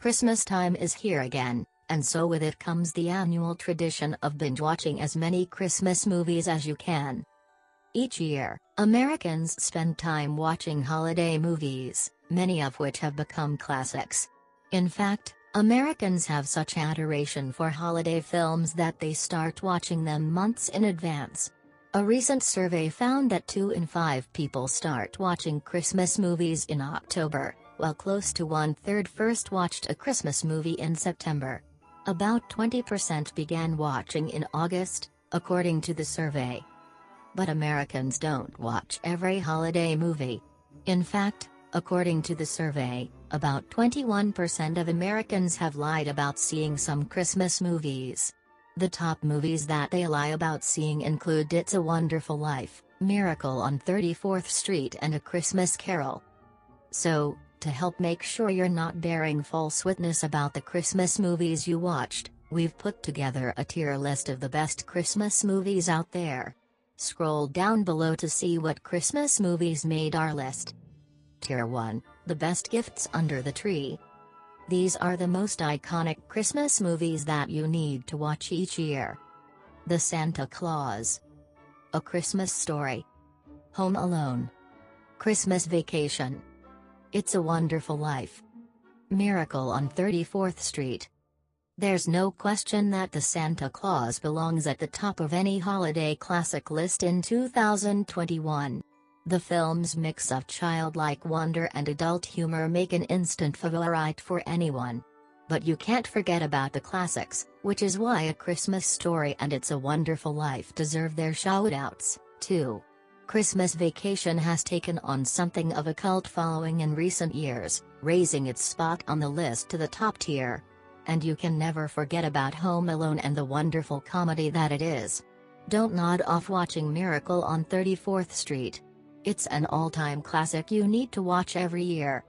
Christmas time is here again, and so with it comes the annual tradition of binge watching as many Christmas movies as you can. Each year, Americans spend time watching holiday movies, many of which have become classics. In fact, Americans have such adoration for holiday films that they start watching them months in advance. A recent survey found that 2 in 5 people start watching Christmas movies in October, while close to one third first watched a Christmas movie in September. About 20% began watching in August, according to the survey. But Americans don't watch every holiday movie. In fact, according to the survey, about 21% of Americans have lied about seeing some Christmas movies. The top movies that they lie about seeing include It's a Wonderful Life, Miracle on 34th Street and A Christmas Carol. So, to help make sure you're not bearing false witness about the Christmas movies you watched, we've put together a tier list of the best Christmas movies out there. Scroll down below to see what Christmas movies made our list. Tier 1 The Best Gifts Under the Tree. These are the most iconic Christmas movies that you need to watch each year. The Santa Claus. A Christmas Story. Home Alone. Christmas Vacation. It's a Wonderful Life. Miracle on 34th Street. There's no question that The Santa Claus belongs at the top of any holiday classic list in 2021. The film's mix of childlike wonder and adult humor make an instant favorite for anyone. But you can't forget about the classics, which is why A Christmas Story and It's a Wonderful Life deserve their shoutouts, too. Christmas Vacation has taken on something of a cult following in recent years, raising its spot on the list to the top tier. And you can never forget about Home Alone and the wonderful comedy that it is. Don't nod off watching Miracle on 34th Street. It's an all-time classic you need to watch every year.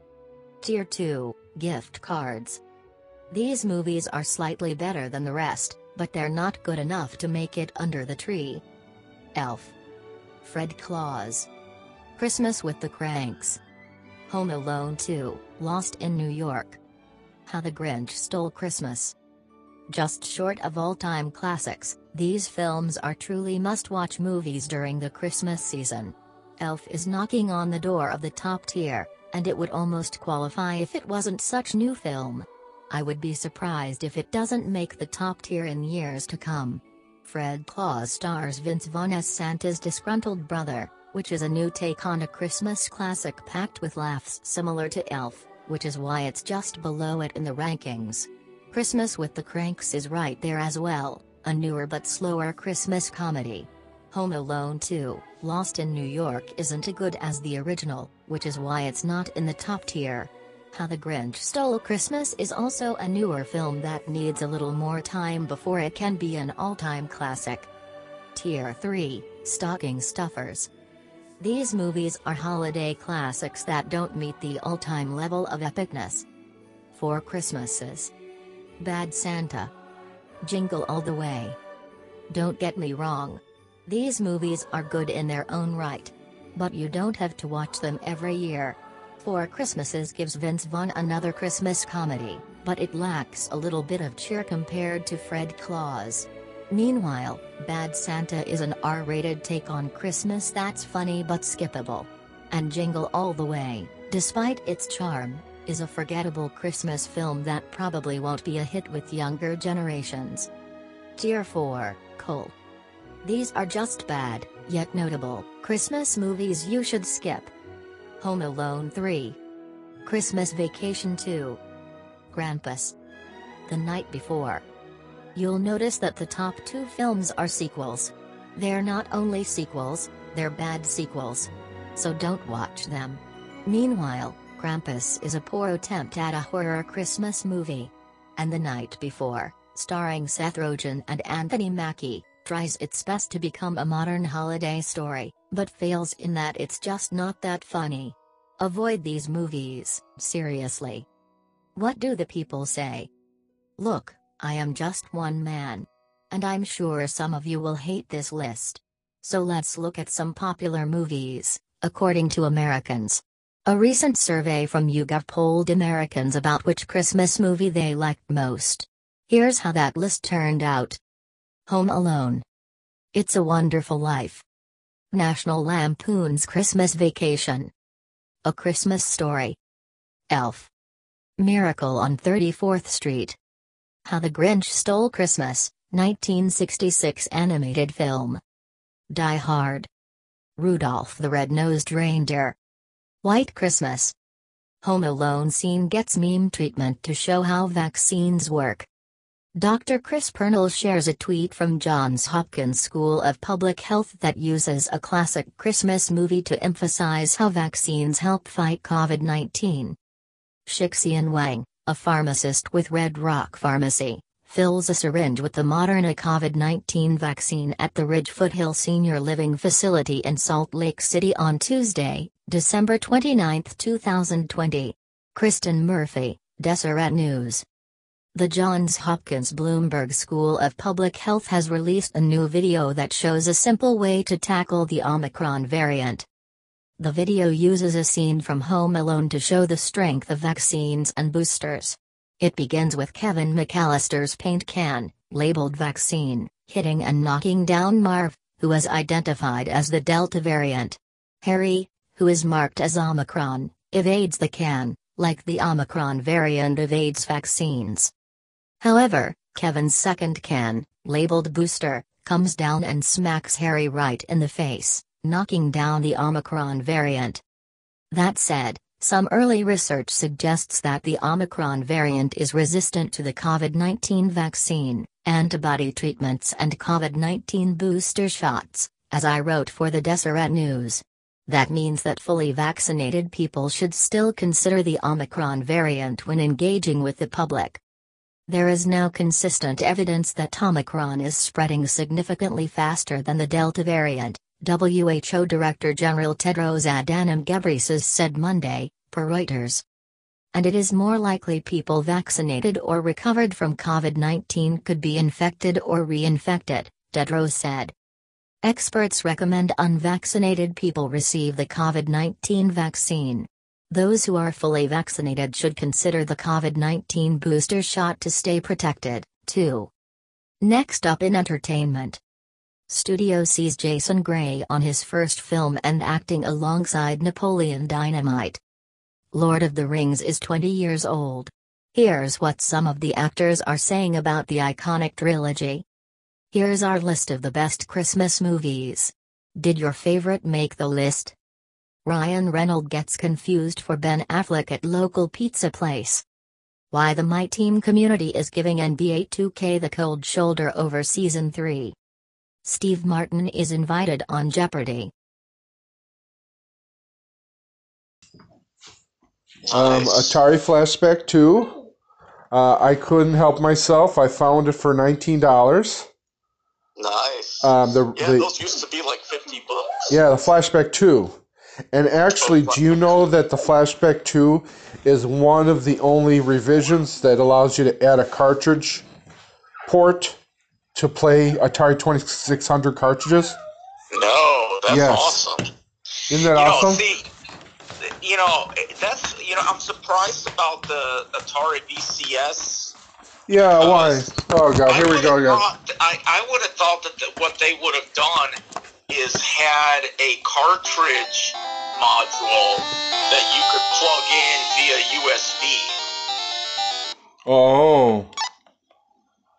Tier 2, Gift Cards. These movies are slightly better than the rest, but they're not good enough to make it under the tree. Elf. Fred Claus. Christmas with the Cranks. Home Alone 2, Lost in New York. How the Grinch Stole Christmas. Just short of all-time classics, these films are truly must-watch movies during the Christmas season. Elf is knocking on the door of the top tier, and it would almost qualify if it wasn't such new film. I would be surprised if it doesn't make the top tier in years to come. Fred Claus stars Vince Vaughn as Santa's disgruntled brother, which is a new take on a Christmas classic packed with laughs similar to Elf, which is why it's just below it in the rankings. Christmas with the Cranks is right there as well, a newer but slower Christmas comedy. Home Alone 2, Lost in New York isn't as good as the original, which is why it's not in the top tier. How the Grinch Stole Christmas is also a newer film that needs a little more time before it can be an all-time classic. Tier 3, Stocking Stuffers. These movies are holiday classics that don't meet the all-time level of epicness. Four Christmases. Bad Santa. Jingle All the Way. Don't get me wrong, these movies are good in their own right. But you don't have to watch them every year. Four Christmases gives Vince Vaughn another Christmas comedy, but it lacks a little bit of cheer compared to Fred Claus. Meanwhile, Bad Santa is an R-rated take on Christmas that's funny but skippable. And Jingle All the Way, despite its charm, is a forgettable Christmas film that probably won't be a hit with younger generations. Tier 4, Cole. These are just bad, yet notable, Christmas movies you should skip. Home Alone 3. Christmas Vacation 2. Krampus. The Night Before. You'll notice that the top two films are sequels. They're not only sequels, they're bad sequels. So don't watch them. Meanwhile, Krampus is a poor attempt at a horror Christmas movie. And The Night Before, starring Seth Rogen and Anthony Mackie, tries its best to become a modern holiday story, but fails in that it's just not that funny. Avoid these movies, seriously. What do the people say? Look, I am just one man. And I'm sure some of you will hate this list. So let's look at some popular movies, according to Americans. A recent survey from YouGov polled Americans about which Christmas movie they liked most. Here's how that list turned out Home Alone, It's a Wonderful Life, National Lampoon's Christmas Vacation, A Christmas Story, Elf, Miracle on 34th Street, How the Grinch Stole Christmas, 1966 animated film, Die Hard, Rudolph the Red-Nosed Reindeer, White Christmas. Home Alone scene gets meme treatment to show how vaccines work. Dr. Chris Pernell shares a tweet from Johns Hopkins School of Public Health that uses a classic Christmas movie to emphasize how vaccines help fight COVID 19. Shixian Wang, a pharmacist with Red Rock Pharmacy, fills a syringe with the Moderna COVID 19 vaccine at the Ridge Foothill Senior Living Facility in Salt Lake City on Tuesday, December 29, 2020. Kristen Murphy, Deseret News. The Johns Hopkins Bloomberg School of Public Health has released a new video that shows a simple way to tackle the Omicron variant. The video uses a scene from Home Alone to show the strength of vaccines and boosters. It begins with Kevin McAllister's paint can, labeled vaccine, hitting and knocking down Marv, who is identified as the Delta variant. Harry, who is marked as Omicron, evades the can, like the Omicron variant evades vaccines. However, Kevin's second can, labeled booster, comes down and smacks Harry right in the face, knocking down the Omicron variant. That said, some early research suggests that the Omicron variant is resistant to the COVID 19 vaccine, antibody treatments, and COVID 19 booster shots, as I wrote for the Deseret News. That means that fully vaccinated people should still consider the Omicron variant when engaging with the public. There is now consistent evidence that Omicron is spreading significantly faster than the Delta variant, WHO Director General Tedros Adhanom Ghebreyesus said Monday, per Reuters. And it is more likely people vaccinated or recovered from COVID 19 could be infected or reinfected, Tedros said. Experts recommend unvaccinated people receive the COVID 19 vaccine. Those who are fully vaccinated should consider the COVID 19 booster shot to stay protected, too. Next up in entertainment. Studio C's Jason Gray on his first film and acting alongside Napoleon Dynamite. Lord of the Rings is 20 years old. Here's what some of the actors are saying about the iconic trilogy. Here's our list of the best Christmas movies. Did your favorite make the list? Ryan Reynolds gets confused for Ben Affleck at local pizza place. Why the My Team community is giving NBA 2K the cold shoulder over Season 3. Steve Martin is invited on Jeopardy! Um, Atari Flashback 2. Uh, I couldn't help myself. I found it for nineteen dollars. Nice. Um, the, yeah, the- those used to be like 50 bucks. Yeah, the Flashback 2. And actually, do you know that the Flashback 2 is one of the only revisions that allows you to add a cartridge port to play Atari 2600 cartridges? No, that's Yes. awesome. Isn't that you awesome? know, see, you know, that's, you know, I'm surprised about the Atari VCS. yeah, uh, why? Oh, God, here we go again. I, I would have thought that the, what they would have done is had a cartridge module that you could plug in via USB. Oh,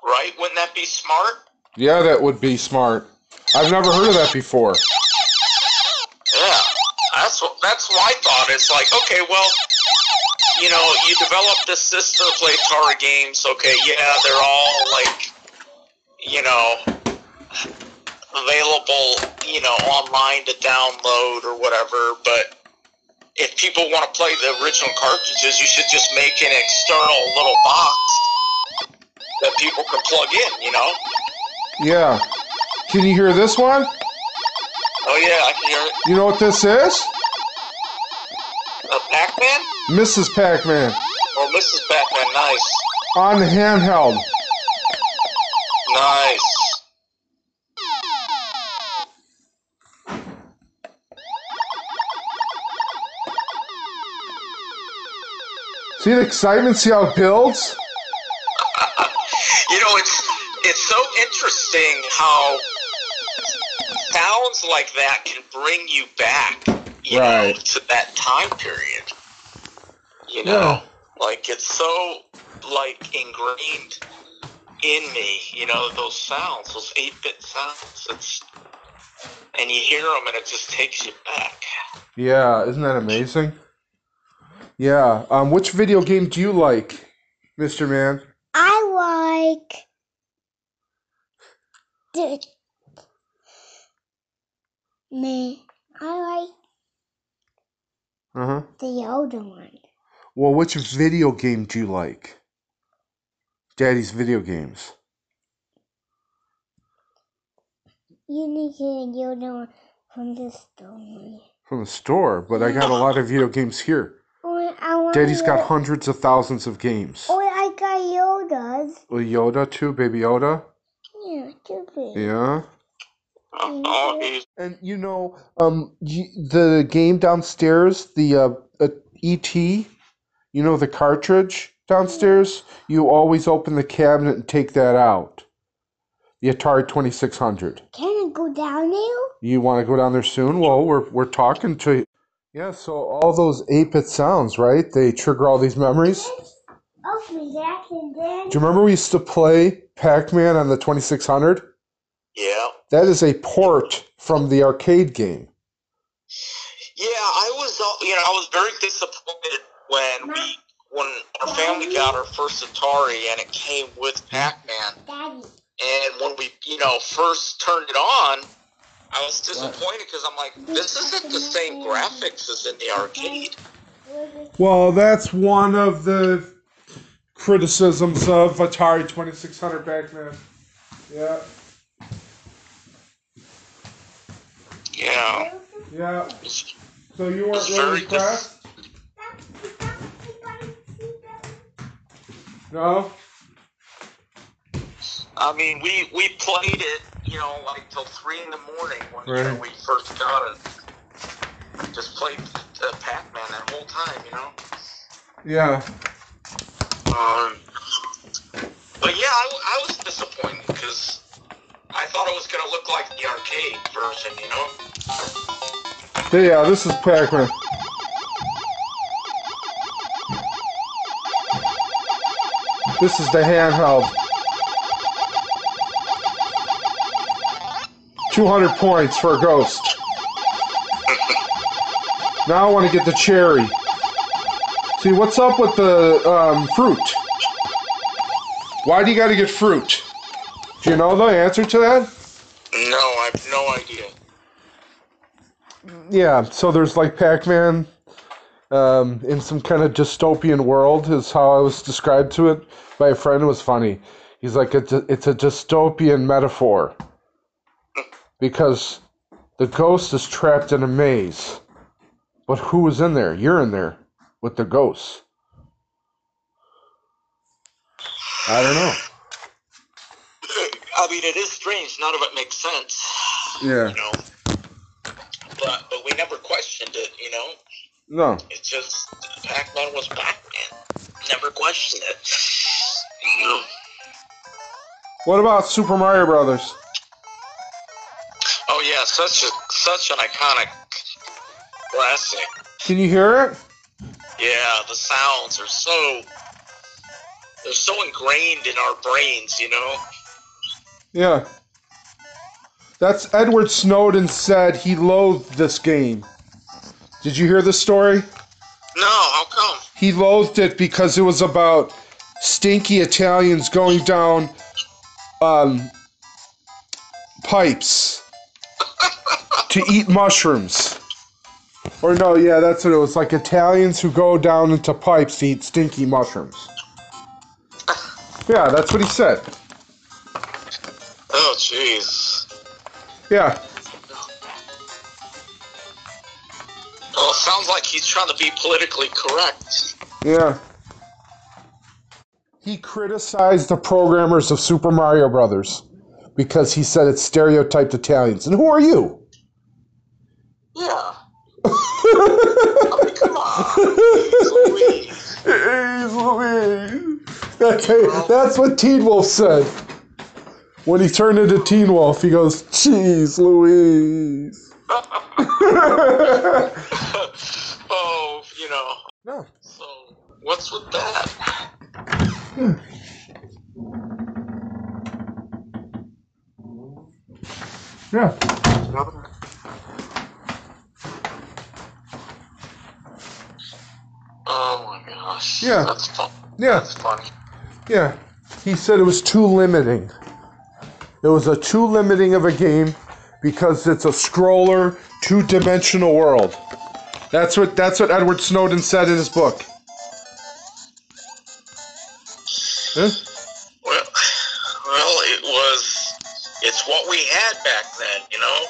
Right? Wouldn't that be smart? yeah, that would be smart. I've never heard of that before. Yeah, that's what that's what I thought. It's like, okay, well, you know, you develop this system to play Atari games. Okay, yeah, they're all like, you know, available, you know, online to download or whatever. But if people want to play the original cartridges, you should just make an external little box that people can plug in. You know? Yeah. Can you hear this one? Oh yeah, I can hear it. You know what this is? A Pac-Man Mrs. Pac Man Oh, Mrs. Pac-Man? Nice, on the handheld. nice. See the excitement? See how it builds? You know, it's it's so interesting how sounds like that can bring you back, you know, to that time period. You know, Yeah. like it's so like ingrained in me. You know, those sounds, those eight-bit sounds. It's and you hear them, and it just takes you back. Yeah, isn't that amazing? Yeah. Um, which video game do you like, Mr. Man? I like the me. I like Uh huh. the older one. Well, which video game do you like? Daddy's video games. You need to the older one from the store. From the store, but I got a lot of video games here. Oh, I Daddy's got Yo- hundreds of thousands of games. Oh, I got Yoda's. Well, Yoda too, Baby Yoda. Yeah, too big. Yeah. Oh, oh, he's- And you know, um, the game downstairs, the uh, uh, ET, you know, the cartridge downstairs. You always open the cabinet and take that out. The Atari Twenty Six Hundred. Can I go down there? You want to go down there soon? Well, we're we're talking to. Yeah, so all those eight bit sounds, right? They trigger all these memories. Open that and then. Do you remember we used to play Pac Man on the Twenty Six Hundred? yeah. That is a port from the arcade game. Yeah, I was, uh, you know, I was very disappointed when we, when our family got our first Atari and it came with Pac-Man. Daddy. And when we, you know, first turned it on, I was disappointed because I'm like, this isn't the same graphics as in the arcade. Well, that's one of the criticisms of Atari 2600 back then. Yeah, Yeah. yeah. So you weren't really very impressed? No? I mean, we we played it, you know, like till three in the morning when you know, Right. we first got it. Just played uh, Pac-Man that whole time, you know. Yeah. Um, but yeah, I, I was disappointed because I thought it was going to look like the arcade version, you know? Yeah, this is Pac Man. This is the handheld. 200 points for a ghost. Now I want to get the cherry. See, what's up with the um, fruit? Why do you got to get fruit? Do you know the answer to that? No, I have no idea. Yeah, so there's like Pac-Man um, in some kind of dystopian world, is how I was described to it by a friend. It was funny. He's like, it's a, it's a dystopian metaphor because the ghost is trapped in a maze. But who is in there? You're in there with the ghost. I don't know. I mean, it is strange. None of it makes sense, Yeah. you know? But, but we never questioned it, you know? No. It's just Pac-Man was Pac-Man. Never questioned it. You know? What about Super Mario Brothers? Oh yeah, such a such an iconic classic. Can you hear it? Yeah, the sounds are so they're so ingrained in our brains, you know. Yeah. That's Edward Snowden said he loathed this game. Did you hear this story? No, how come? He loathed it because it was about stinky Italians going down um, pipes to eat mushrooms. Or no, yeah, that's what it was. Like Italians who go down into pipes to eat stinky mushrooms. Yeah, that's what he said. Oh jeez. Yeah. Well, it sounds like he's trying to be politically correct. Yeah. He criticized the programmers of Super Mario Brothers because he said it stereotyped Italians. And who are you? Yeah. I mean, come on. Jeez Louise. Jeez Louise. That's, that's what Teen Wolf said. When he turned into Teen Wolf, he goes, Jeez Louise. oh, you know. No. So, what's with that? Yeah. Oh my gosh. Yeah. That's fun. Yeah. That's funny. Yeah. He said it was too limiting. It was a too limiting of a game because it's a scroller, two-dimensional world. That's what that's what Edward Snowden said in his book. Huh? Well, well, it was. It's what we had back then, you know.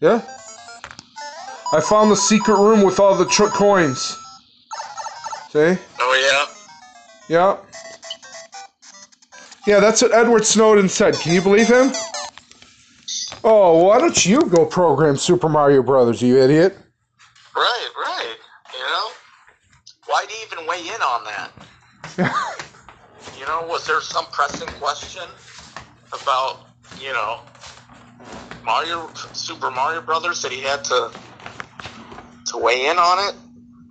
Yeah. I found the secret room with all the tr- coins. See? Oh Yeah. Yeah, Yeah, that's what Edward Snowden said. Can you believe him? Oh, why don't you go program Super Mario Brothers, you idiot? Right, right. You know. Why'd he even weigh in on that? You know, was there some pressing question about, you know, Mario, Super Mario Brothers that he had to to weigh in on it?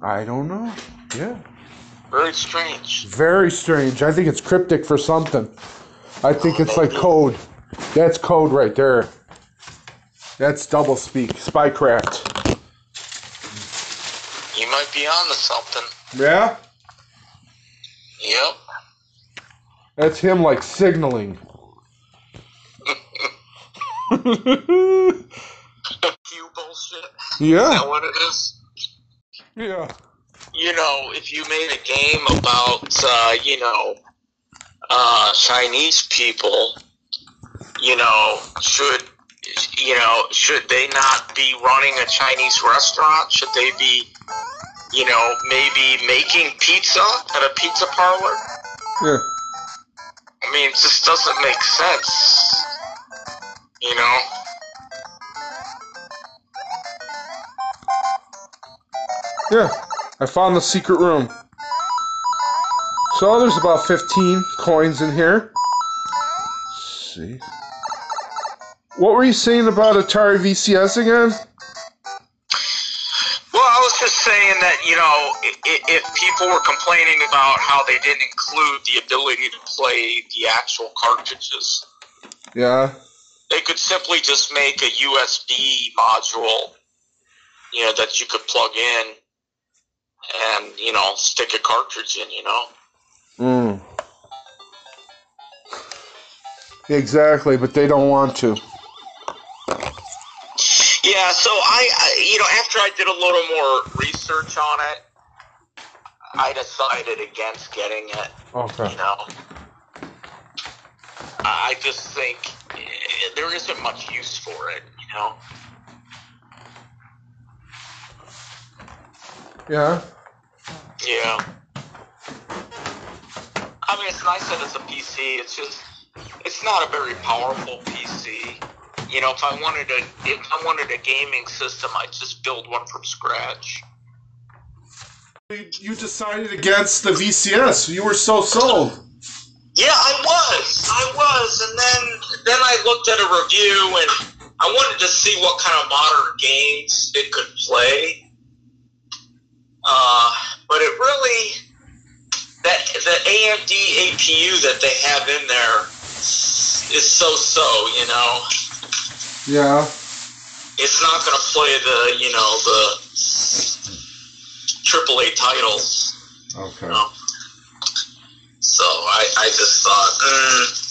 I don't know. Yeah. Very strange. Very strange. I think it's cryptic for something. I think it's like code. That's code right there. That's double speak. Spycraft. You might be on to something. Yeah? Yep. That's him like signaling. Q bullshit. Is Yeah. that what it is? Yeah. You know, if you made a game about, uh, you know, uh, Chinese people, you know, should, you know, should they not be running a Chinese restaurant? Should they be, you know, maybe making pizza at a pizza parlor? Yeah. I mean, it just doesn't make sense, you know? Yeah. I found the secret room. So there's about 15 coins in here. Let's see. What were you saying about Atari VCS again? Well, I was just saying that, you know, i- i- if people were complaining about how they didn't include the ability to play the actual cartridges, Yeah. they could simply just make a USB module, you know, that you could plug in and, you know, stick a cartridge in, you know? Mm. Exactly, but they don't want to. Yeah, so I, I, you know, after I did a little more research on it, I decided against getting it. Okay. You know, I I just think eh, there isn't much use for it. You know, Yeah. yeah. I mean, it's nice that it's a PC. It's just, it's not a very powerful PC. You know, if I wanted a, if I wanted a gaming system, I'd just build one from scratch. You decided against the VCS. You were so sold. Yeah, I was. I was, and then then I looked at a review and I wanted to see what kind of modern games it could play. Uh, but it really that the AMD APU that they have in there is so so. You know, Yeah. it's not going to play the you know the AAA titles. Okay. No. So I, I just thought, mm,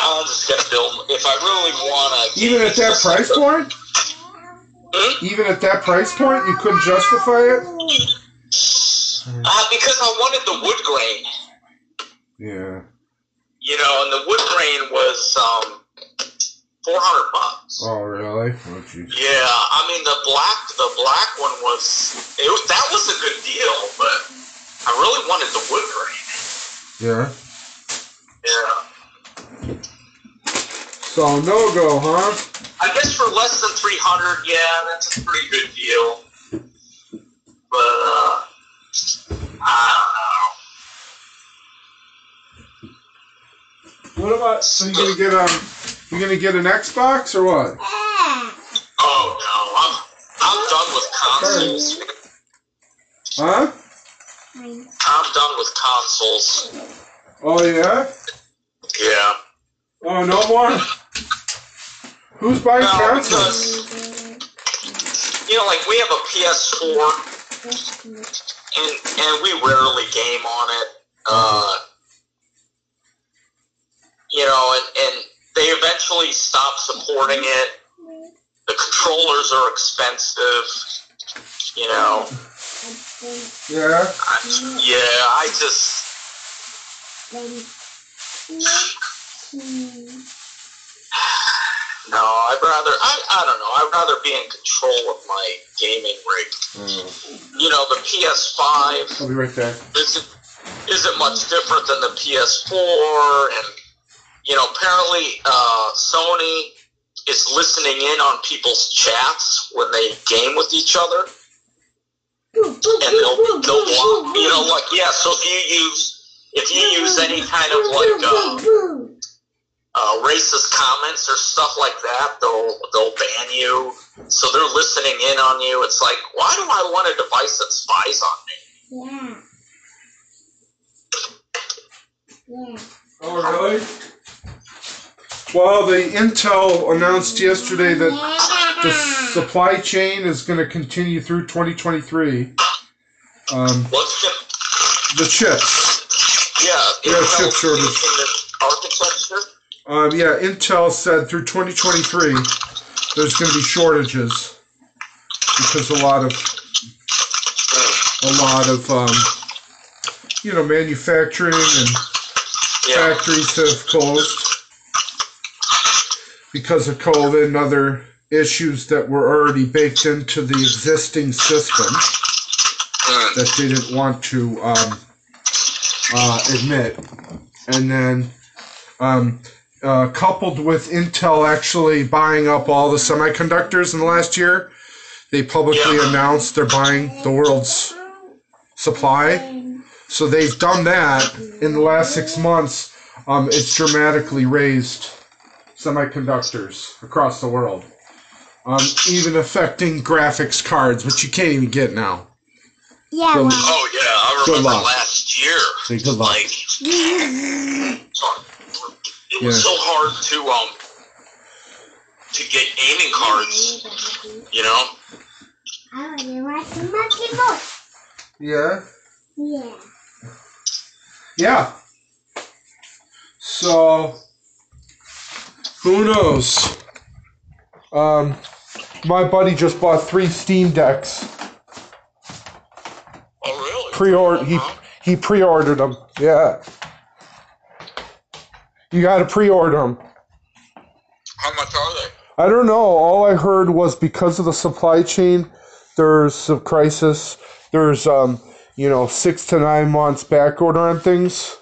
I'm just gonna build. If I really want to, Even at that price point? Hmm? Even at that price point, you couldn't justify it? Uh, because I wanted the wood grain, Yeah. you know, and the wood grain was um, four hundred bucks. Oh, really? Oh, jeez. Yeah, I mean the black, the black one was, it was that was a good deal, but I really wanted the wood grain. Yeah. Yeah. So, no go, huh? I guess for less than 300, yeah, that's a pretty good deal. But, uh, what about? So you gonna get um? You gonna get an Xbox or what? Oh no, I'm I'm done with consoles. Huh? I'm done with consoles. Oh yeah. Yeah. Oh no more. Who's buying no, consoles? Because, you know, like we have a PS4 and and we rarely game on it. Uh, you know, and and they eventually stop supporting it. The controllers are expensive. You know, Yeah. I, yeah, I just no. I'd rather I I don't know. I'd rather be in control of my gaming rig. You know, the PS5 I'll be right there. isn't isn't much different than the PS4, and you know, apparently uh, Sony is listening in on people's chats when they game with each other, and they'll they'll block, you know, like yeah. So if you use if you use any kind of like uh, uh, racist comments or stuff like that, they'll they'll ban you. So they're listening in on you. It's like, why do I want a device that spies on me? Yeah. Yeah. Oh really? Well, the Intel announced yesterday that the supply chain is going to continue through 2023. Um, What's the the chips. yeah? Yeah, chip shortage. architecture. Um, yeah, Intel said through 2023 there's going to be shortages because a lot of a lot of um, you know manufacturing and Yeah. factories have closed because of COVID and other issues that were already baked into the existing system that they didn't want to um, uh, admit. And then, um, uh, coupled with Intel actually buying up all the semiconductors in the last year, they publicly Yeah. announced they're buying the world's supply. So they've done that in the last six months. Um, it's dramatically raised semiconductors across the world, um, even affecting graphics cards, which you can't even get now. Yeah, Good. well, Oh yeah, I Good remember luck. last year. Say good luck. Like it was Yeah. so hard to um to get gaming cards. You know. I want to watch the monkey book. Yeah. Yeah. Yeah. So, who knows? Um, my buddy just bought three Steam decks. Oh really? Pre-order. He he pre-ordered them. Yeah. You got to pre-order them. How much are they? I don't know. All I heard was because of the supply chain, there's a crisis. There's um, you know, six to nine months back order on things.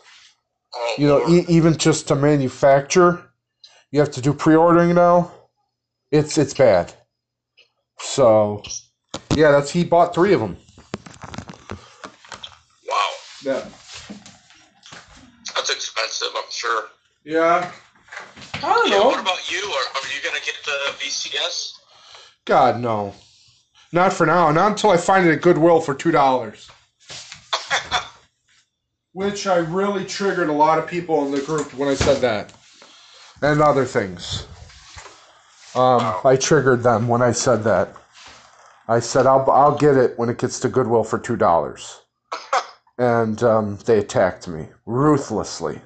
Oh, You know, e- even just to manufacture, you have to do pre-ordering now. It's it's bad. So, yeah, that's he bought three of them. wow, Yeah. that's expensive. I'm sure. Yeah. I don't Yeah. What about you? Are, are you gonna get the VCS? God no, not for now. Not until I find it at Goodwill for two dollars. Which I really triggered a lot of people in the group when I said that, and other things. Um, I triggered them when I said that. I said I'll I'll get it when it gets to Goodwill for two dollars, and um, they attacked me ruthlessly.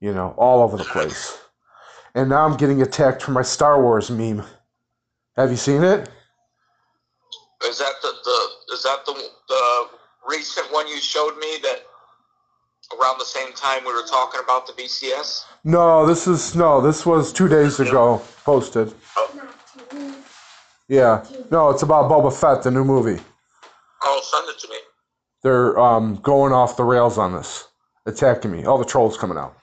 You know, all over the place, and now I'm getting attacked for my Star Wars meme. Have you seen it? Is that the, the is that the the recent one you showed me that around the same time we were talking about the VCS? No, this is no. This was two days ago posted. Yeah, no, it's about Boba Fett, the new movie. Oh, send it to me. They're um, going off the rails on this, attacking me. All the trolls coming out.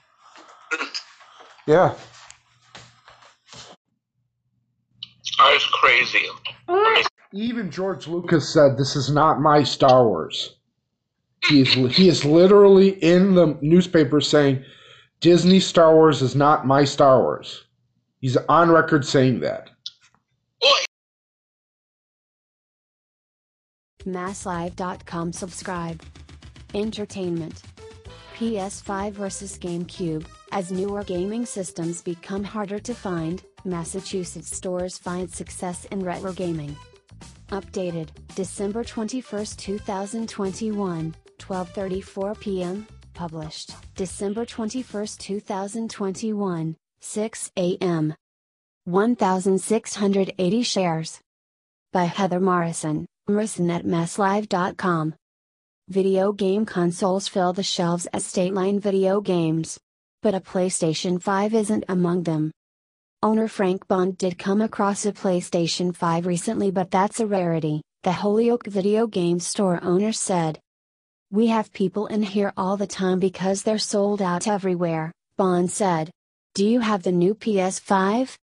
Yeah, That's crazy. even George Lucas said this is not my Star Wars. He is he is literally in the newspaper saying Disney Star Wars is not my Star Wars. He's on record saying that. Well, MassLive.com subscribe. Entertainment. PS5 vs GameCube. As newer gaming systems become harder to find, Massachusetts stores find success in retro gaming. Updated, December 21, 2021, 12:34 p.m. Published, December 21, 2021, 6 a.m. 1680 shares. By Heather Morrison, Morrison at masslive.com. Video game consoles fill the shelves at state line video games. But a PlayStation 5 isn't among them. Owner Frank Bond did come across a PlayStation 5 recently, but that's a rarity, the Holyoke video game store owner said. We have people in here all the time because they're sold out everywhere, Bond said. Do you have the new PS5?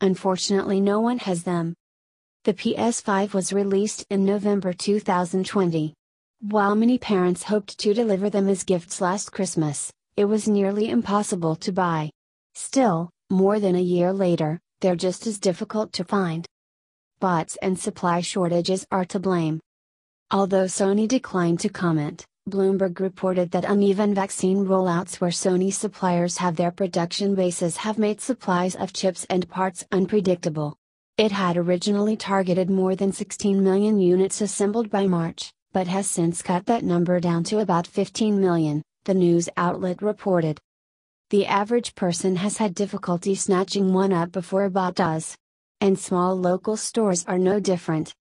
Unfortunately, no one has them. The PS5 was released in November 2020. While many parents hoped to deliver them as gifts last Christmas, it was nearly impossible to buy. Still, more than a year later, they're just as difficult to find. Bots and supply shortages are to blame. Although Sony declined to comment, Bloomberg reported that uneven vaccine rollouts where Sony suppliers have their production bases have made supplies of chips and parts unpredictable. It had originally targeted more than 16 million units assembled by March, but has since cut that number down to about 15 million, the news outlet reported. The average person has had difficulty snatching one up before a bot does. And small local stores are no different.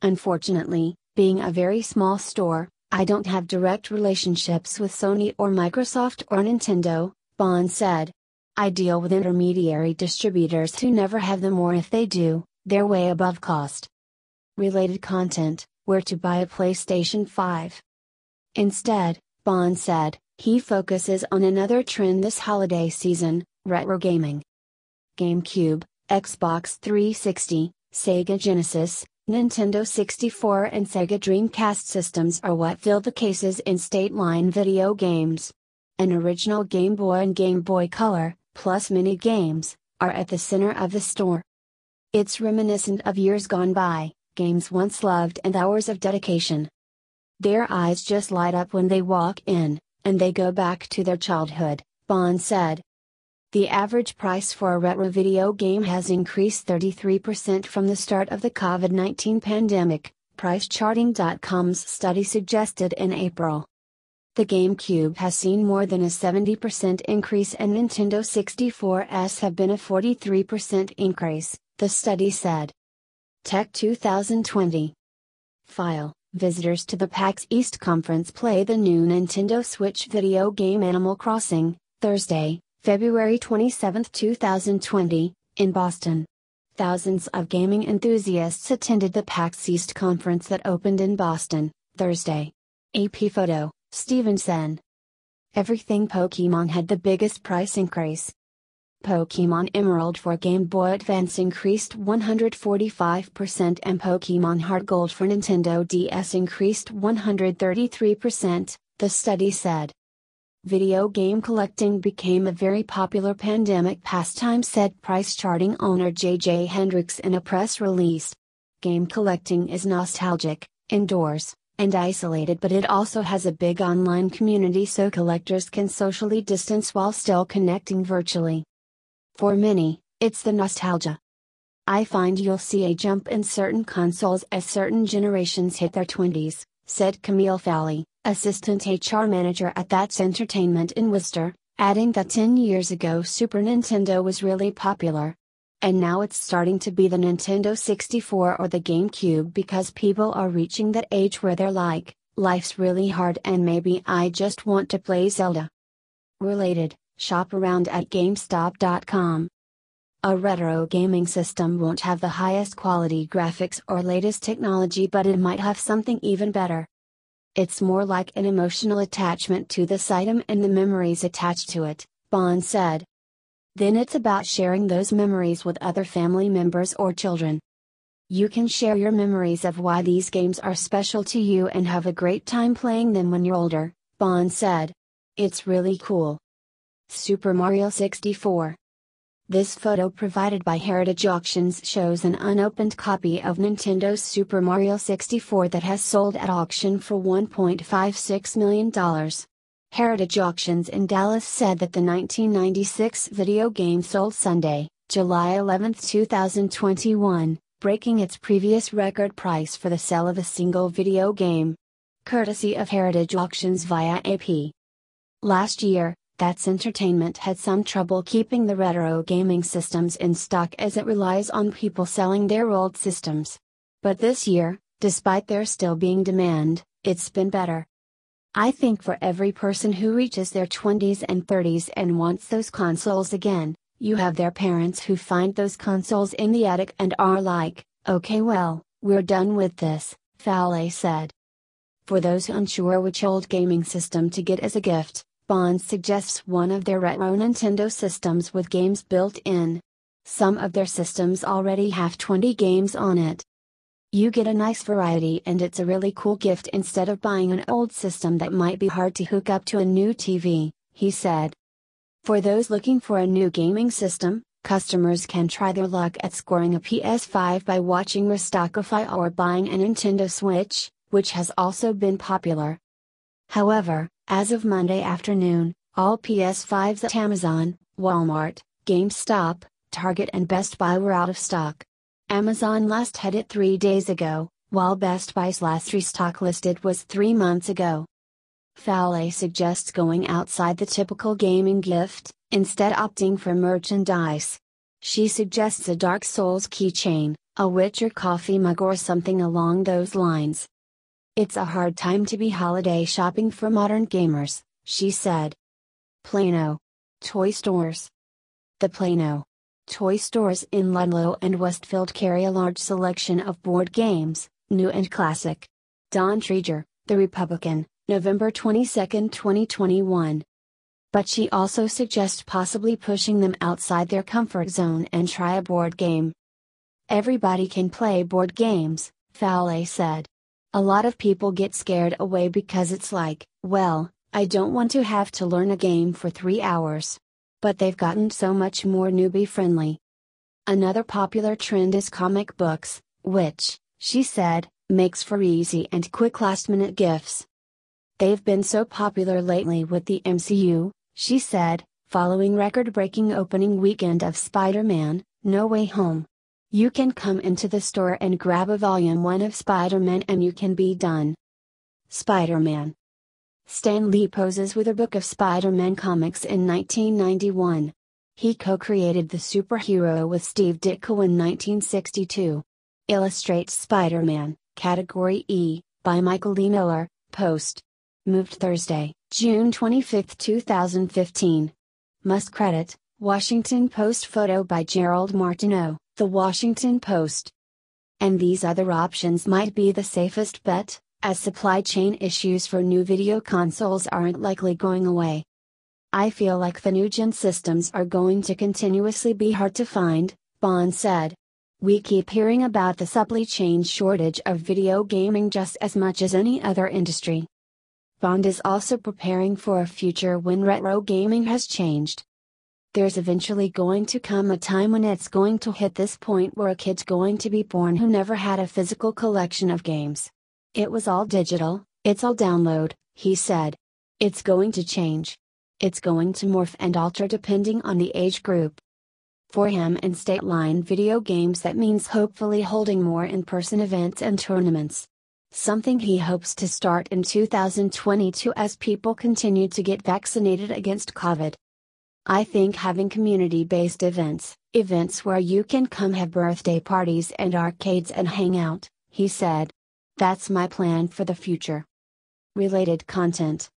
Unfortunately, being a very small store, I don't have direct relationships with Sony or Microsoft or Nintendo, Bond said. I deal with intermediary distributors who never have them or if they do, they're way above cost. Related content Where to buy a PlayStation 5. Instead, Bond said, he focuses on another trend this holiday season retro gaming. GameCube, Xbox 360, Sega Genesis, Nintendo 64 and Sega Dreamcast systems are what fill the cases in state line video games. An original Game Boy and Game Boy Color, plus mini games, are at the center of the store. It's reminiscent of years gone by, games once loved and hours of dedication. Their eyes just light up when they walk in, and they go back to their childhood, Bond said. The average price for a retro video game has increased 33% from the start of the COVID 19 pandemic, PriceCharting.com's study suggested in April. The GameCube has seen more than a 70% increase and Nintendo 64s have been a 43% increase, the study said. Tech 2020 File Visitors to the PAX East Conference play the new Nintendo Switch video game Animal Crossing, Thursday, February 27, 2020, in Boston. Thousands of gaming enthusiasts attended the PAX East conference that opened in Boston, Thursday. AP photo, Steven Senne. Everything Pokemon had the biggest price increase. Pokemon Emerald for Game Boy Advance increased 145% and Pokemon Heart Gold for Nintendo DS increased 133%, the study said. Video game collecting became a very popular pandemic pastime, said price charting owner JJ Hendricks in a press release. Game collecting is nostalgic, indoors, and isolated, but it also has a big online community so collectors can socially distance while still connecting virtually. For many, it's the nostalgia. I find you'll see a jump in certain consoles as certain generations hit their 20s, said Camille Fally, assistant HR manager at That's Entertainment in Worcester, adding that 10 years ago Super Nintendo was really popular. And now it's starting to be the Nintendo 64 or the GameCube because people are reaching that age where they're like, life's really hard and maybe I just want to play Zelda. Related, shop around at GameStop.com. A retro gaming system won't have the highest quality graphics or latest technology, but it might have something even better. It's more like an emotional attachment to this item and the memories attached to it, Bond said. Then it's about sharing those memories with other family members or children. You can share your memories of why these games are special to you and have a great time playing them when you're older, Bond said. It's really cool. Super Mario 64. This photo provided by Heritage Auctions shows an unopened copy of Nintendo's Super Mario 64 that has sold at auction for $1.56 million. Heritage Auctions in Dallas said that the 1996 video game sold Sunday, July 11, 2021, breaking its previous record price for the sale of a single video game. Courtesy of Heritage Auctions via AP. Last year, that's Entertainment had some trouble keeping the retro gaming systems in stock as it relies on people selling their old systems. But this year, despite there still being demand, it's been better. I think for every person who reaches their 20s and 30s and wants those consoles again, you have their parents who find those consoles in the attic and are like, okay, well, we're done with this, Fowley said. For those unsure which old gaming system to get as a gift, Bond suggests one of their retro Nintendo systems with games built in. Some of their systems already have 20 games on it. You get a nice variety and it's a really cool gift instead of buying an old system that might be hard to hook up to a new TV, he said. For those looking for a new gaming system, customers can try their luck at scoring a PS5 by watching Restockify or buying a Nintendo Switch, which has also been popular. However, as of Monday afternoon, all PS5s at Amazon, Walmart, GameStop, Target, and Best Buy were out of stock. Amazon last had it three days ago, while Best Buy's last restock listed was three months ago. Fowley suggests going outside the typical gaming gift, instead opting for merchandise. She suggests a Dark Souls keychain, a Witcher coffee mug, or something along those lines. It's a hard time to be holiday shopping for modern gamers, she said. Plano. Toy stores. The Plano. Toy stores in Ludlow and Westfield carry a large selection of board games, new and classic. Don Treeger, The Republican, November 22, 2021. But she also suggests possibly pushing them outside their comfort zone and try a board game. Everybody can play board games, Fowley said. A lot of people get scared away because it's like, well, I don't want to have to learn a game for three hours. But they've gotten so much more newbie friendly. Another popular trend is comic books, which, she said, makes for easy and quick last minute gifts. They've been so popular lately with the MCU, she said, following record breaking opening weekend of Spider Man No Way Home. You can come into the store and grab a volume 1 of Spider Man and you can be done. Spider Man. Stan Lee poses with a book of Spider Man comics in 1991. He co created the superhero with Steve Ditko in 1962. Illustrates Spider Man, Category E, by Michael E. Miller, Post. Moved Thursday, June 25, 2015. Must credit, Washington Post photo by Gerald Martineau. The Washington Post. And these other options might be the safest bet, as supply chain issues for new video consoles aren't likely going away. I feel like the new gen systems are going to continuously be hard to find, Bond said. We keep hearing about the supply chain shortage of video gaming just as much as any other industry. Bond is also preparing for a future when retro gaming has changed there's eventually going to come a time when it's going to hit this point where a kid's going to be born who never had a physical collection of games. It was all digital, it's all download, he said. It's going to change. It's going to morph and alter depending on the age group. For him and State Line video games, that means hopefully holding more in person events and tournaments. Something he hopes to start in 2022 as people continue to get vaccinated against COVID. I think having community based events, events where you can come have birthday parties and arcades and hang out, he said. That's my plan for the future. Related content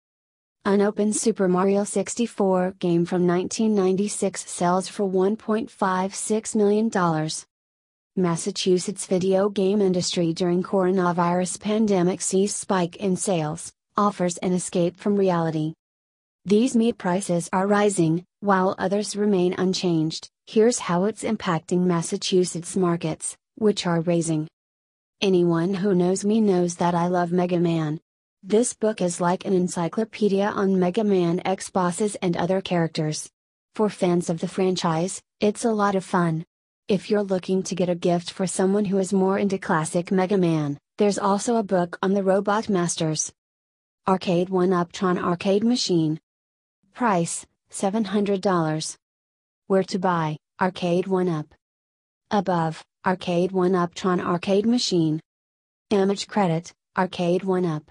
Unopened Super Mario 64 game from 1996 sells for $1.56 million. Massachusetts video game industry during coronavirus pandemic sees spike in sales, offers an escape from reality. These meat prices are rising, while others remain unchanged. Here's how it's impacting Massachusetts markets, which are raising. Anyone who knows me knows that I love Mega Man. This book is like an encyclopedia on Mega Man X bosses and other characters. For fans of the franchise, it's a lot of fun. If you're looking to get a gift for someone who is more into classic Mega Man, there's also a book on the Robot Masters. Arcade 1 Uptron Arcade Machine. Price $700. Where to buy Arcade 1 Up. Above Arcade 1 Uptron Arcade Machine. Image credit Arcade 1 Up.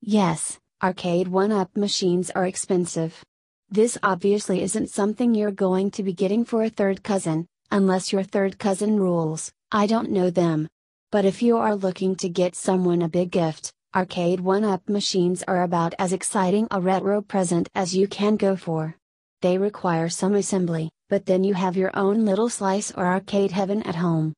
Yes, Arcade 1 Up machines are expensive. This obviously isn't something you're going to be getting for a third cousin, unless your third cousin rules, I don't know them. But if you are looking to get someone a big gift, Arcade 1-Up machines are about as exciting a retro present as you can go for. They require some assembly, but then you have your own little slice or arcade heaven at home.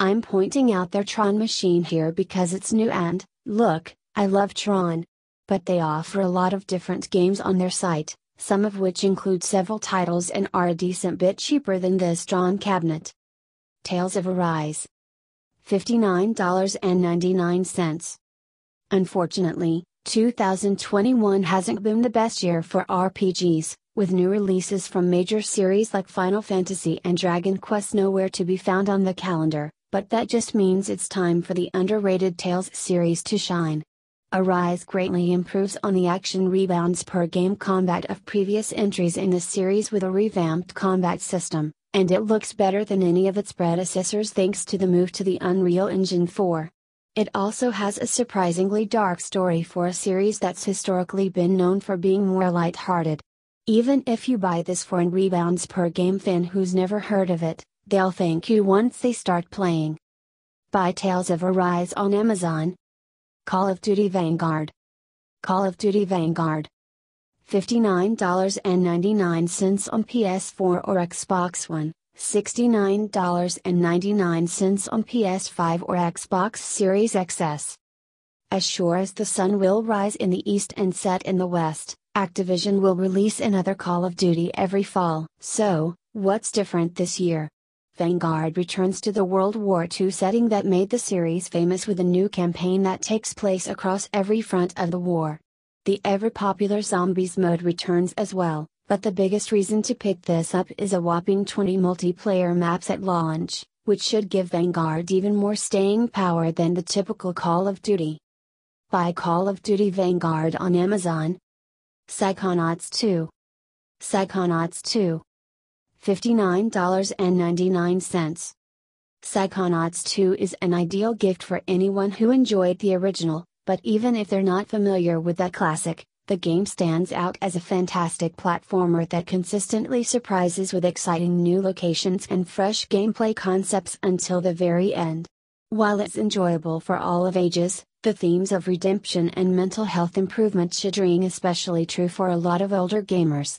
I'm pointing out their Tron machine here because it's new and, look, I love Tron. But they offer a lot of different games on their site, some of which include several titles and are a decent bit cheaper than this Tron cabinet. Tales of Arise. $59.99. Unfortunately, 2021 hasn't been the best year for RPGs, with new releases from major series like Final Fantasy and Dragon Quest nowhere to be found on the calendar, but that just means it's time for the underrated Tales series to shine. Arise greatly improves on the action rebounds per game combat of previous entries in the series with a revamped combat system, and it looks better than any of its predecessors thanks to the move to the Unreal Engine 4. It also has a surprisingly dark story for a series that's historically been known for being more light-hearted. Even if you buy this for an rebounds per game fan who's never heard of it, they'll thank you once they start playing. Buy Tales of Arise on Amazon, Call of Duty Vanguard. Call of Duty Vanguard. $59.99 on PS4 or Xbox One, $69.99 on PS5 or Xbox Series XS. As sure as the sun will rise in the east and set in the west, Activision will release another Call of Duty every fall. So, what's different this year? Vanguard returns to the World War II setting that made the series famous with a new campaign that takes place across every front of the war. The ever popular Zombies mode returns as well, but the biggest reason to pick this up is a whopping 20 multiplayer maps at launch, which should give Vanguard even more staying power than the typical Call of Duty. Buy Call of Duty Vanguard on Amazon. Psychonauts 2. Psychonauts 2 $59.99. Psychonauts 2 is an ideal gift for anyone who enjoyed the original, but even if they're not familiar with that classic, the game stands out as a fantastic platformer that consistently surprises with exciting new locations and fresh gameplay concepts until the very end. While it's enjoyable for all of ages, the themes of redemption and mental health improvement should ring especially true for a lot of older gamers.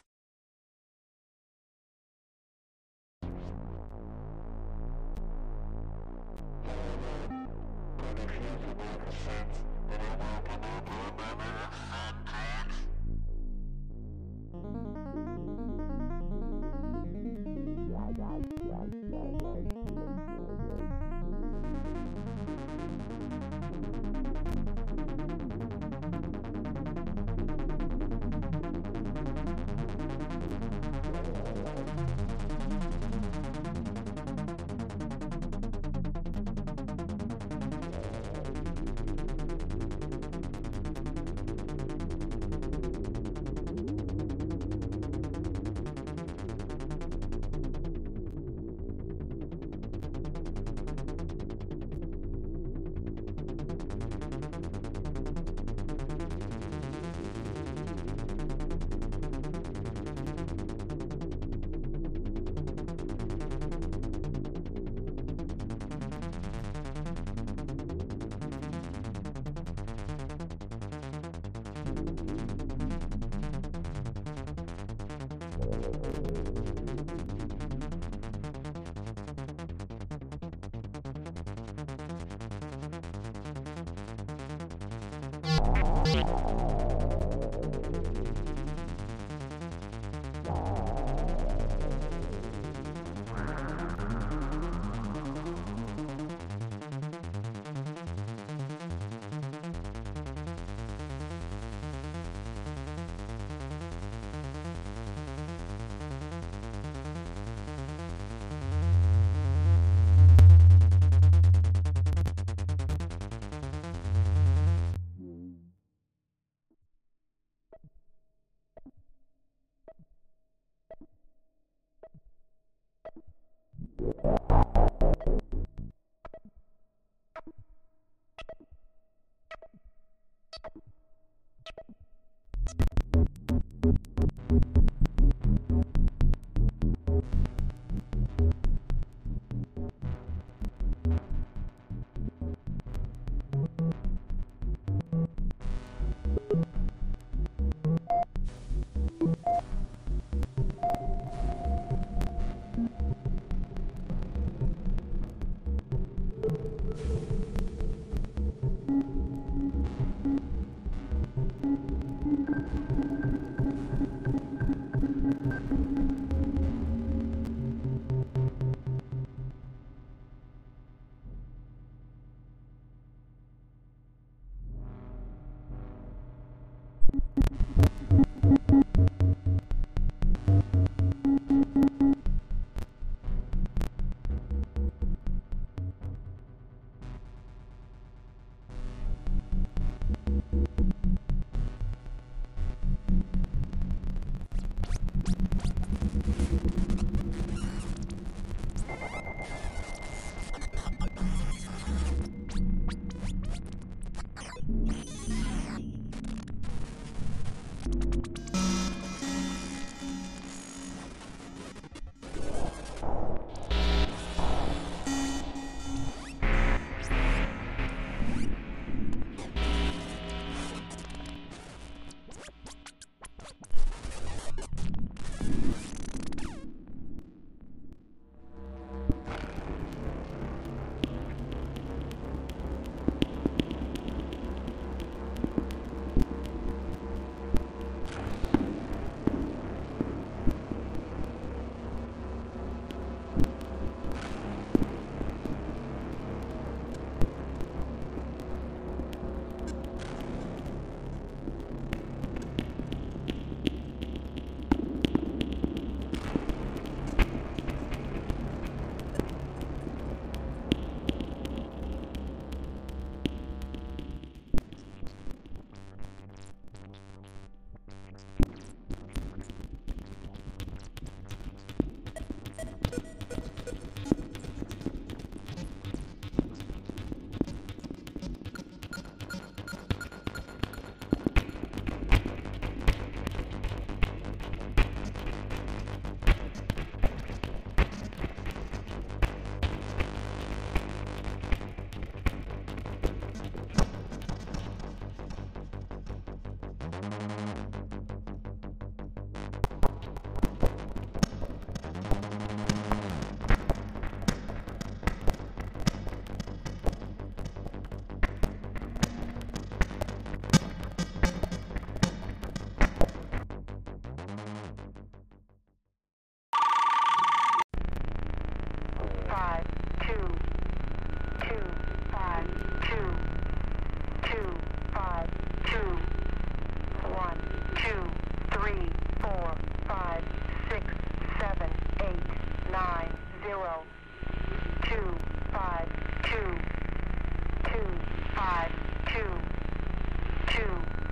Two,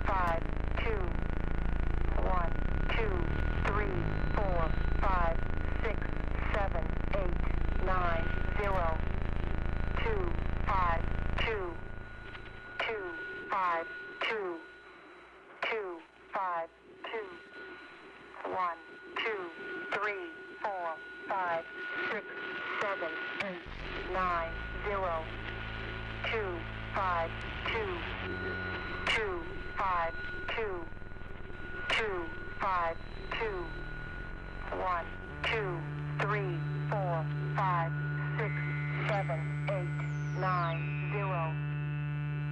five, two, one, two, three, four, five, six, seven, eight, nine, zero, two, five, two, two, five, two, two, five, two, one, two, three, four, five, six, seven, eight, nine, zero, two, five, two, five, two, two, five, two, one, two, three, four, five, six, seven, eight, nine, zero,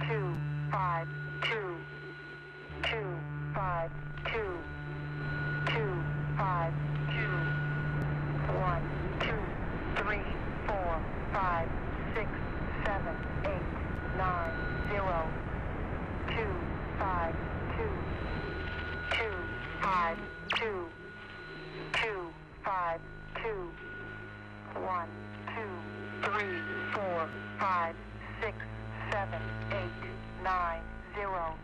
two, five, two, two, five, two, two, five, two, one, two, three, four, five, six, seven, eight, nine, zero, two, five, two, two, five, two, two, five, two, one, two, three, four, five, six, seven, eight, nine, zero,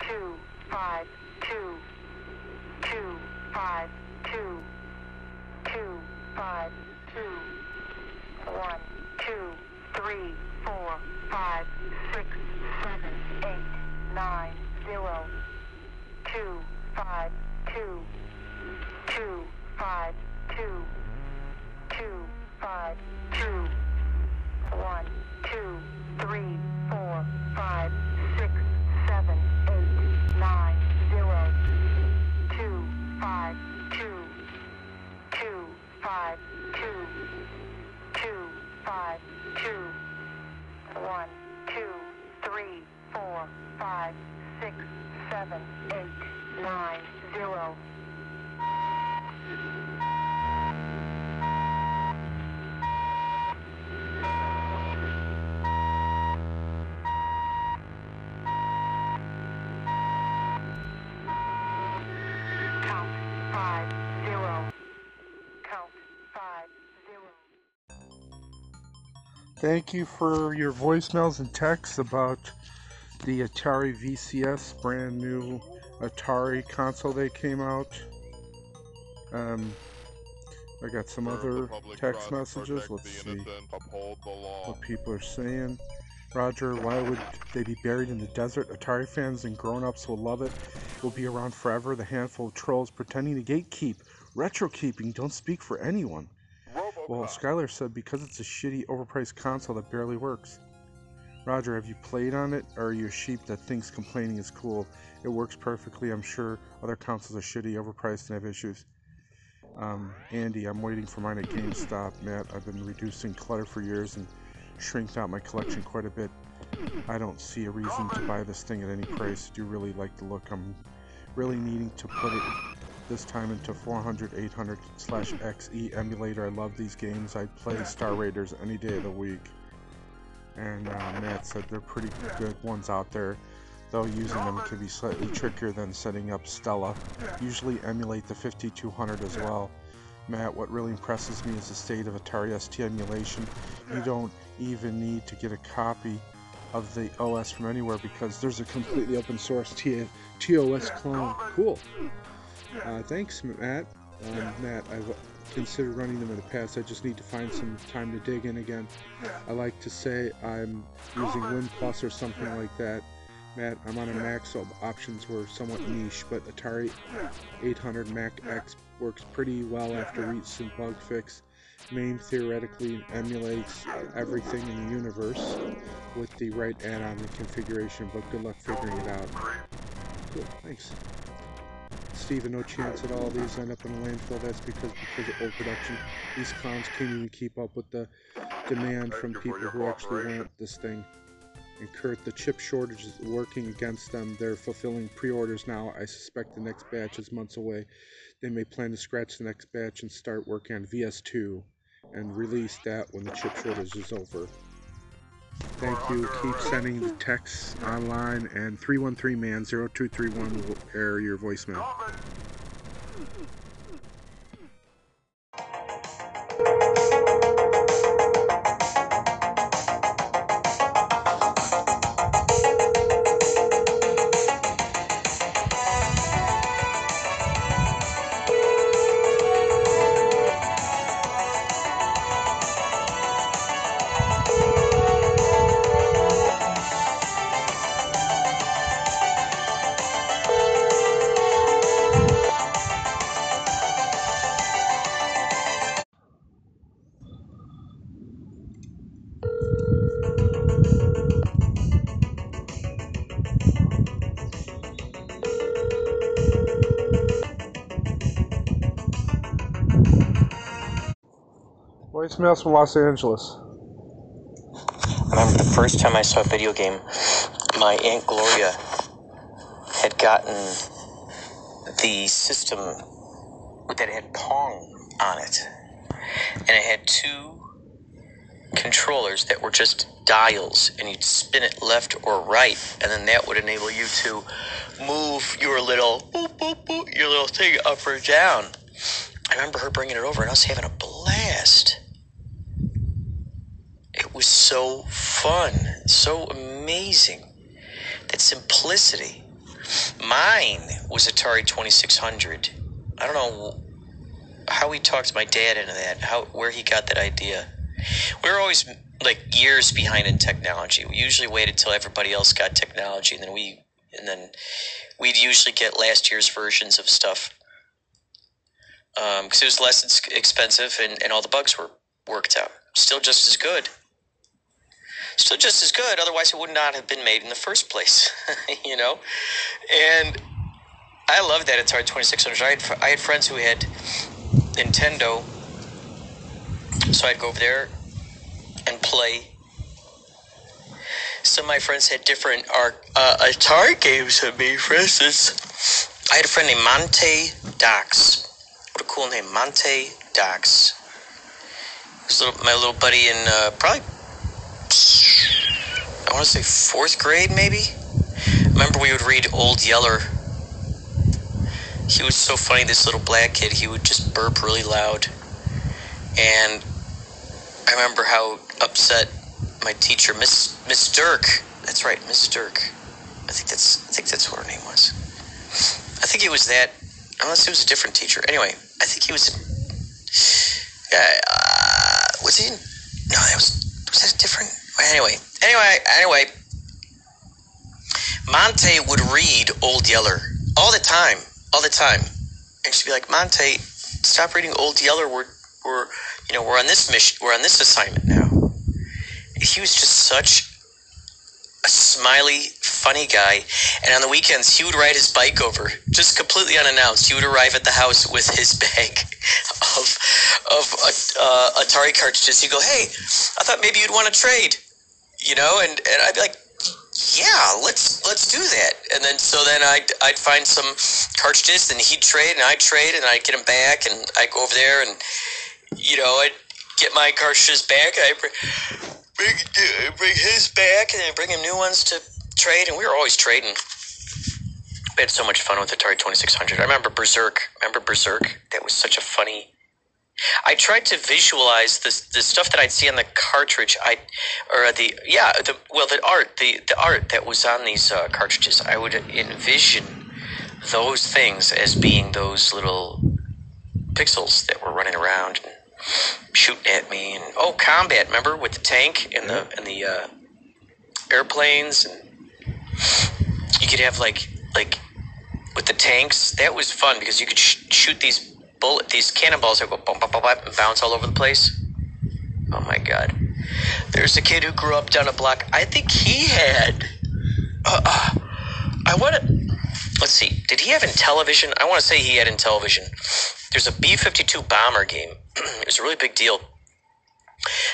two, five, two, two, five, two, two, five, two, one, two, three, four, five, six, seven, eight, nine, zero, two, five, two, two, five, two, two, five, two, one, two, three, Thank you for your voicemails and texts about the Atari VCS brand new Atari console that came out. Um, I got some other text messages. Let's see what people are saying. Roger, why would they be buried in the desert? Atari fans and grown-ups will love it. It will be around forever. The handful of trolls pretending to gatekeep, retro keeping, don't speak for anyone. Well, Skylar said because it's a shitty, overpriced console that barely works. Roger, have you played on it, or are you a sheep that thinks complaining is cool? It works perfectly. I'm sure other consoles are shitty, overpriced, and have issues. Um, Andy, I'm waiting for mine at GameStop. Matt, I've been reducing clutter for years and shrinked out my collection quite a bit. I don't see a reason to buy this thing at any price. Do you really like the look? I'm really needing to put it this time into 400, 800 slash XE emulator. I love these games. I'd play Star Raiders any day of the week. And uh, Matt said they're pretty good ones out there. Though using them can be slightly trickier than setting up Stella. Usually emulate the 5200 as well. Matt, what really impresses me is the state of Atari ST emulation. You don't even need to get a copy of the OS from anywhere because there's a completely open source TOS clone. Cool. Uh, thanks, Matt. Um, Matt, I've considered running them in the past. I just need to find some time to dig in again. I like to say I'm using WinPlus or something like that. Matt, I'm on a Mac, so options were somewhat niche, but Atari 800 Mac X works pretty well after recent bug fix. MAME theoretically emulates everything in the universe with the right add-on and configuration, but good luck figuring it out. Cool, thanks. Steven, no chance at all these end up in a landfill. That's because because of overproduction. These clowns can't even keep up with the demand from people who actually want this thing. And Kurt, the chip shortage is working against them. They're fulfilling pre-orders now. I suspect the next batch is months away. They may plan to scratch the next batch and start working on VS2 and release that when the chip shortage is over. Thank you. Keep sending the texts online, and 313 man 0231 will air your voicemail. Voicemails from Los Angeles. I remember the first time I saw a video game, my Aunt Gloria had gotten the system that had Pong on it. And it had two controllers that were just dials, and you'd spin it left or right, and then that would enable you to move your little boop, boop, boop, your little thing up or down. I remember her bringing it over, and us having a blast. It was so fun, so amazing. That simplicity. Mine was Atari 2600. I don't know how he talked my dad into that, how where he got that idea. We were always like years behind in technology. We usually waited till everybody else got technology, and then we, and then we'd usually get last year's versions of stuff um, because it was less expensive and, and all the bugs were worked out. Still just as good. Still just as good. Otherwise, it would not have been made in the first place. you know, and I love that Atari Twenty Six Hundred. I had I had friends who had Nintendo, so I'd go over there and play. Some of my friends had different ar- uh, Atari games than me. For instance, I had a friend named Monte Dox. What a cool name, Monte Dox. His little, my little buddy in uh, probably, I want to say fourth grade, maybe. Remember, we would read Old Yeller. He was so funny. This little black kid, he would just burp really loud, and I remember how upset my teacher, Miss Miss Dirk. That's right, Miss Dirk. I think that's I think that's what her name was. I think it was that, unless it was a different teacher. Anyway, I think he was. Uh, was he? No, that was was that a different. Anyway, anyway, anyway. Monte would read Old Yeller all the time, all the time, and she'd be like, "Monte, stop reading Old Yeller. We're we're you know we're on this mission. We're on this assignment now." He was just such a smiley, funny guy. And on the weekends, he would ride his bike over, just completely unannounced. He would arrive at the house with his bag of of uh, Atari cartridges. He'd go, "Hey, I thought maybe you'd want to trade," you know, and and I'd be like, "Yeah, let's let's do that." And then so then I'd I'd find some cartridges, and he'd trade, and I'd trade, and I'd get them back, and I'd go over there, and you know, I'd get my cartridges back. I bring, uh, bring his back and then bring him new ones to trade, and we were always trading. We had so much fun with Atari 2600. I remember Berserk. Remember Berserk? That was such a funny. I tried to visualize the the stuff that I'd see on the cartridge. I or the yeah the well the art the the art that was on these uh, cartridges. I would envision those things as being those little pixels that were running around and shooting at me. And oh, combat! Remember with the tank and the and the uh, airplanes, and you could have like like with the tanks. That was fun because you could sh- shoot these bullet these cannonballs that go bump, bump, bump, bump, bounce all over the place. Oh my god! There's a kid who grew up down a block. I think he had. Uh, uh, I want to. Let's see. Did he have Intellivision? I want to say he had Intellivision. There's a B 52 bomber game. it was a really big deal.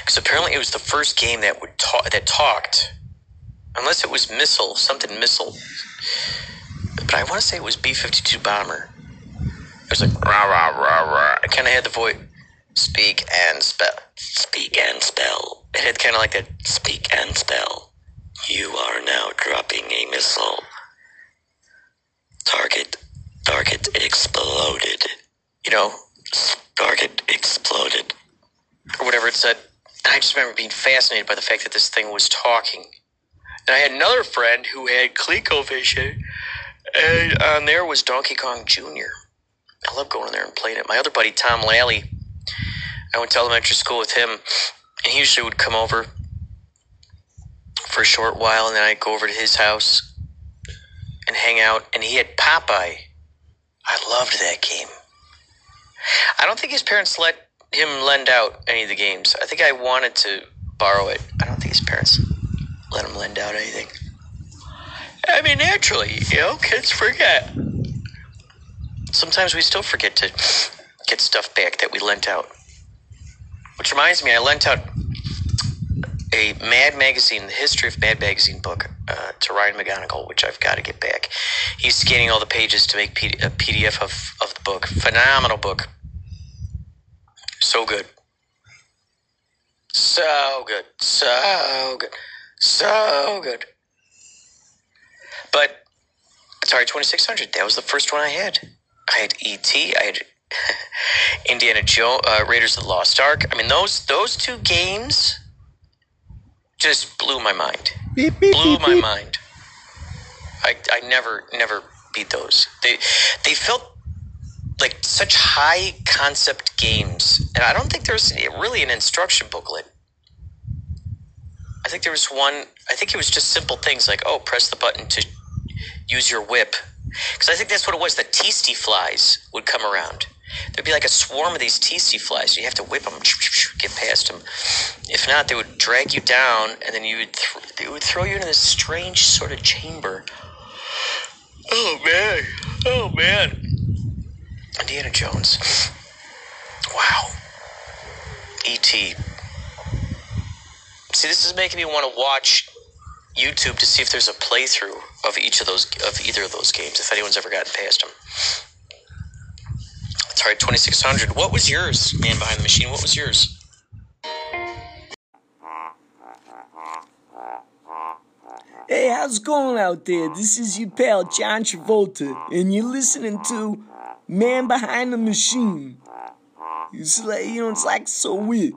Because apparently it was the first game that would talk, that talked. Unless it was missile, something missile. But I want to say it was B 52 bomber. It was like rah rah rah rah. I kind of had the voice. Speak and spell. Speak and spell. It had kind of like that speak and spell. You are now dropping a missile. Target. Target exploded. You know, target exploded. Or whatever it said. I just remember being fascinated by the fact that this thing was talking. And I had another friend who had ColecoVision, and on there was Donkey Kong Jr. I love going in there and playing it. My other buddy, Tom Lally, I went to elementary school with him, and he usually would come over for a short while, and then I'd go over to his house and hang out. And he had Popeye. I loved that game. I don't think his parents let him lend out any of the games. I think I wanted to borrow it. I don't think his parents let him lend out anything. I mean, naturally, you know, kids forget. Sometimes we still forget to get stuff back that we lent out. Which reminds me, I lent out a Mad Magazine, the history of Mad Magazine book uh, to Ryan McGonigal, which I've got to get back. He's scanning all the pages to make P- a PDF of, of the book. Phenomenal book. So good. So good. So good. So good. But Atari 2600, that was the first one I had. I had E.T., I had Indiana Jones, uh, Raiders of the Lost Ark. I mean, those those two games just blew my mind. Beep, beep, blew beep, my mind. I, I never never beat those. They they felt like such high concept games, and I don't think there's really an instruction booklet. I think there was one. I think it was just simple things like, oh, press the button to use your whip, because I think that's what it was. The tsetse flies would come around. There'd be like a swarm of these tsetse flies. You have to whip them, get past them. If not, they would drag you down, and then you would th- they would throw you into this strange sort of chamber. Oh man! Oh man! Indiana Jones. Wow. E.T. See, this is making me want to watch YouTube to see if there's a playthrough of each of those, of either of those games, if anyone's ever gotten past them. Atari 2600. What was yours, man behind the machine? What was yours? Hey, how's it going out there? This is your pal John Travolta, and you're listening to Man Behind the Machine. It's like you know, it's like so weird.